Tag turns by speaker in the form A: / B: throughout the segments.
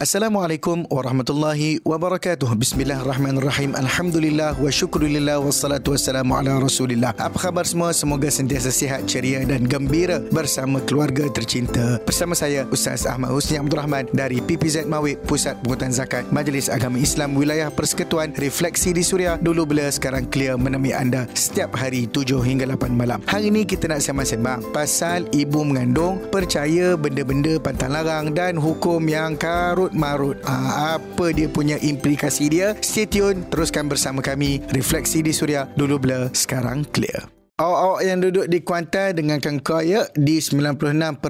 A: Assalamualaikum warahmatullahi wabarakatuh. Bismillahirrahmanirrahim. Alhamdulillah wa syukurillah wassalatu wassalamu ala rasulillah. Apa khabar semua? Semoga sentiasa sihat, ceria dan gembira bersama keluarga tercinta. Bersama saya Ustaz Ahmad Husni Abdul Rahman dari PPZ Mawib Pusat Pengutan Zakat Majlis Agama Islam Wilayah Persekutuan Refleksi di Suria dulu bila sekarang clear menemui anda setiap hari 7 hingga 8 malam. Hari ini kita nak sembang-sembang pasal ibu mengandung percaya benda-benda pantang larang dan hukum yang karut marut ha, apa dia punya implikasi dia? Stay tune teruskan bersama kami. Refleksi di suria dulu blur sekarang clear Awak-awak yang duduk di Kuantan dengarkan Koya di 96.1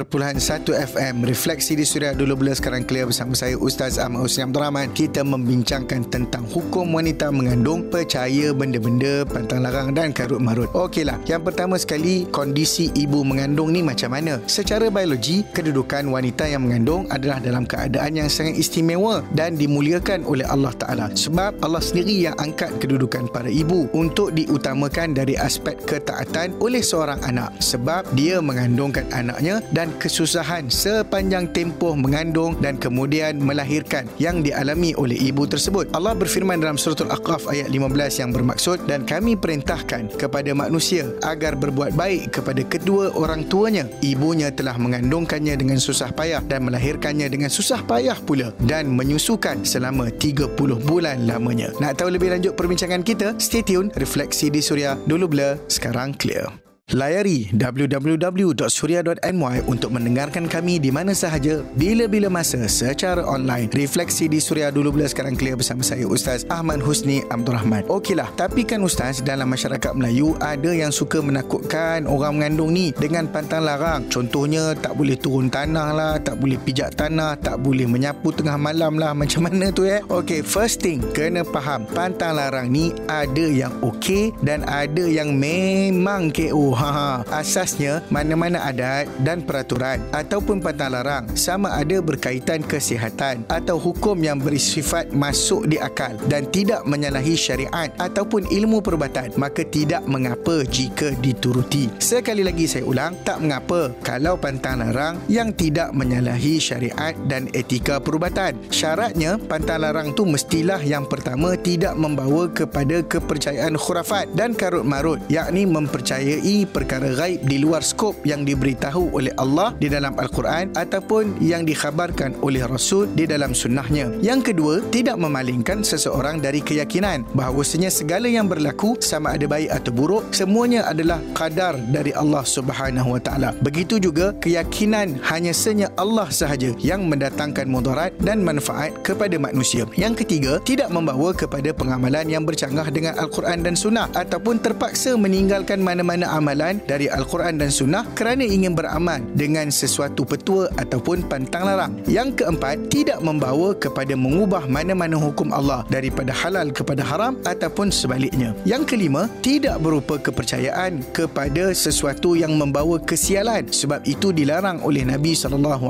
A: FM. Refleksi di Suria dulu bila sekarang clear bersama saya Ustaz Ahmad Husni Abdul Rahman. Kita membincangkan tentang hukum wanita mengandung, percaya benda-benda pantang larang dan karut marut. Okeylah, yang pertama sekali kondisi ibu mengandung ni macam mana? Secara biologi, kedudukan wanita yang mengandung adalah dalam keadaan yang sangat istimewa dan dimuliakan oleh Allah Ta'ala. Sebab Allah sendiri yang angkat kedudukan para ibu untuk diutamakan dari aspek ketaatan ketaatan oleh seorang anak sebab dia mengandungkan anaknya dan kesusahan sepanjang tempoh mengandung dan kemudian melahirkan yang dialami oleh ibu tersebut. Allah berfirman dalam surah Al-Aqaf ayat 15 yang bermaksud dan kami perintahkan kepada manusia agar berbuat baik kepada kedua orang tuanya. Ibunya telah mengandungkannya dengan susah payah dan melahirkannya dengan susah payah pula dan menyusukan selama 30 bulan lamanya. Nak tahu lebih lanjut perbincangan kita? Stay tune. Refleksi di Suria. Dulu blur, sekarang clear. Layari www.surya.my untuk mendengarkan kami di mana sahaja, bila-bila masa secara online. Refleksi di Surya dulu bila sekarang clear bersama saya Ustaz Ahmad Husni Abdul Rahman. Okeylah, tapi kan Ustaz dalam masyarakat Melayu ada yang suka menakutkan orang mengandung ni dengan pantang larang. Contohnya tak boleh turun tanah lah, tak boleh pijak tanah, tak boleh menyapu tengah malam lah. Macam mana tu ya? Okey, first thing kena faham pantang larang ni ada yang okey dan ada yang memang KO Ha, ha asasnya mana-mana adat dan peraturan ataupun pantang larang sama ada berkaitan kesihatan atau hukum yang bersifat masuk di akal dan tidak menyalahi syariat ataupun ilmu perubatan maka tidak mengapa jika dituruti. Sekali lagi saya ulang, tak mengapa kalau pantang larang yang tidak menyalahi syariat dan etika perubatan. Syaratnya pantang larang tu mestilah yang pertama tidak membawa kepada kepercayaan khurafat dan karut marut yakni mempercayai perkara gaib di luar skop yang diberitahu oleh Allah di dalam Al-Quran ataupun yang dikhabarkan oleh Rasul di dalam sunnahnya. Yang kedua, tidak memalingkan seseorang dari keyakinan bahawasanya segala yang berlaku sama ada baik atau buruk semuanya adalah kadar dari Allah Subhanahu Wa Taala. Begitu juga keyakinan hanya senya Allah sahaja yang mendatangkan mudarat dan manfaat kepada manusia. Yang ketiga, tidak membawa kepada pengamalan yang bercanggah dengan Al-Quran dan Sunnah ataupun terpaksa meninggalkan mana-mana amalan amalan dari Al-Quran dan Sunnah kerana ingin beramal dengan sesuatu petua ataupun pantang larang. Yang keempat, tidak membawa kepada mengubah mana-mana hukum Allah daripada halal kepada haram ataupun sebaliknya. Yang kelima, tidak berupa kepercayaan kepada sesuatu yang membawa kesialan sebab itu dilarang oleh Nabi SAW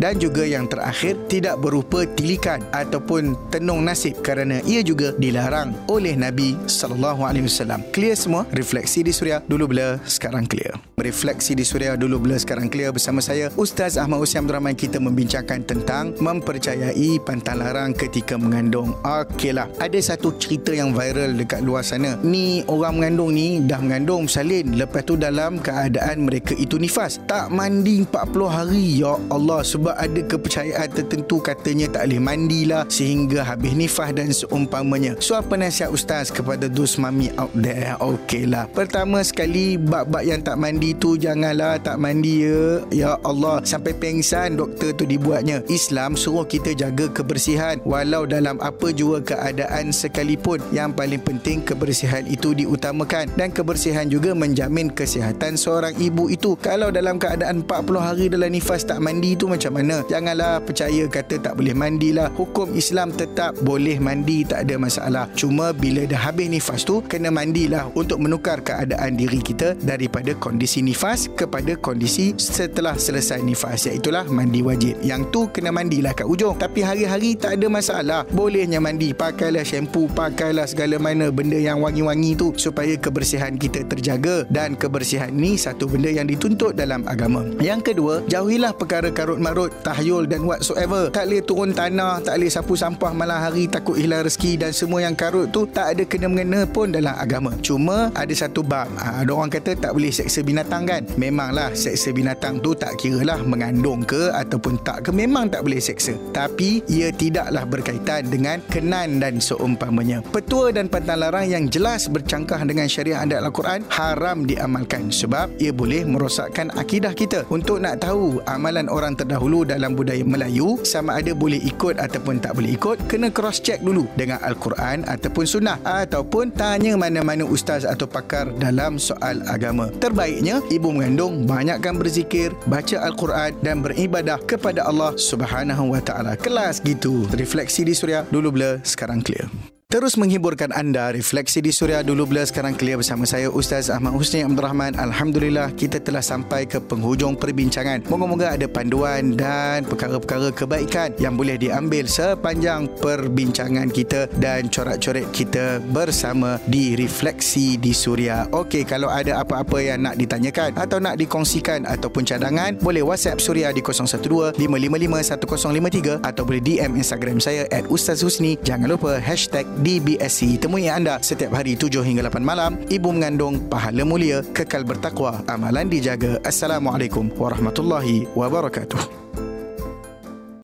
A: dan juga yang terakhir, tidak berupa tilikan ataupun tenung nasib kerana ia juga dilarang oleh Nabi SAW. Clear semua? Refleksi di Suria dulu bila sekarang clear. Refleksi di Suria dulu bila sekarang clear bersama saya Ustaz Ahmad Abdul Rahman kita membincangkan tentang mempercayai pantang larang ketika mengandung. Okeylah, ada satu cerita yang viral dekat luar sana. Ni orang mengandung ni dah mengandung salin lepas tu dalam keadaan mereka itu nifas. Tak mandi 40 hari ya Allah sebab ada kepercayaan tertentu katanya tak boleh mandilah sehingga habis nifas dan seumpamanya. So apa nasihat Ustaz kepada those mami out there? Okeylah. Pertama sekali bab-bab yang tak mandi tu janganlah tak mandi ya. Ya Allah sampai pengsan doktor tu dibuatnya. Islam suruh kita jaga kebersihan walau dalam apa jua keadaan sekalipun. Yang paling penting kebersihan itu diutamakan dan kebersihan juga menjamin kesihatan seorang ibu itu. Kalau dalam keadaan 40 hari dalam nifas tak mandi tu macam mana? Janganlah percaya kata tak boleh mandilah. Hukum Islam tetap boleh mandi tak ada masalah. Cuma bila dah habis nifas tu kena mandilah untuk menukar keadaan diri kita kita daripada kondisi nifas kepada kondisi setelah selesai nifas iaitulah mandi wajib. Yang tu kena mandilah kat ujung. Tapi hari-hari tak ada masalah. Bolehnya mandi. Pakailah shampoo pakailah segala mana benda yang wangi-wangi tu supaya kebersihan kita terjaga dan kebersihan ni satu benda yang dituntut dalam agama. Yang kedua jauhilah perkara karut marut tahyul dan whatsoever. Tak boleh turun tanah tak boleh sapu sampah malam hari takut hilang rezeki dan semua yang karut tu tak ada kena-mengena pun dalam agama. Cuma ada satu bab. Ha, orang kata tak boleh seksa binatang kan? Memanglah seksa binatang tu tak kira lah mengandung ke ataupun tak ke? Memang tak boleh seksa. Tapi ia tidaklah berkaitan dengan kenan dan seumpamanya. Petua dan pantang larang yang jelas bercangkah dengan syariat adat Al-Quran haram diamalkan sebab ia boleh merosakkan akidah kita. Untuk nak tahu amalan orang terdahulu dalam budaya Melayu sama ada boleh ikut ataupun tak boleh ikut kena cross check dulu dengan Al-Quran ataupun sunnah ataupun tanya mana-mana ustaz atau pakar dalam soal agama. Terbaiknya ibu mengandung banyakkan berzikir, baca Al-Quran dan beribadah kepada Allah Subhanahu Wa Taala. Kelas gitu. Refleksi di Suria dulu blur sekarang clear. Terus menghiburkan anda Refleksi di Suria dulu bila sekarang clear bersama saya Ustaz Ahmad Husni Abdul Rahman. Alhamdulillah kita telah sampai ke penghujung perbincangan. Moga-moga ada panduan dan perkara-perkara kebaikan Yang boleh diambil sepanjang perbincangan kita Dan corak-coret kita bersama di Refleksi di Suria. Okey kalau ada apa-apa yang nak ditanyakan Atau nak dikongsikan ataupun cadangan Boleh WhatsApp Suria di 012-555-1053 Atau boleh DM Instagram saya At Ustaz Husni. Jangan lupa hashtag DBSC. Temui anda setiap hari 7 hingga 8 malam. Ibu mengandung pahala mulia, kekal bertakwa, amalan dijaga. Assalamualaikum warahmatullahi wabarakatuh.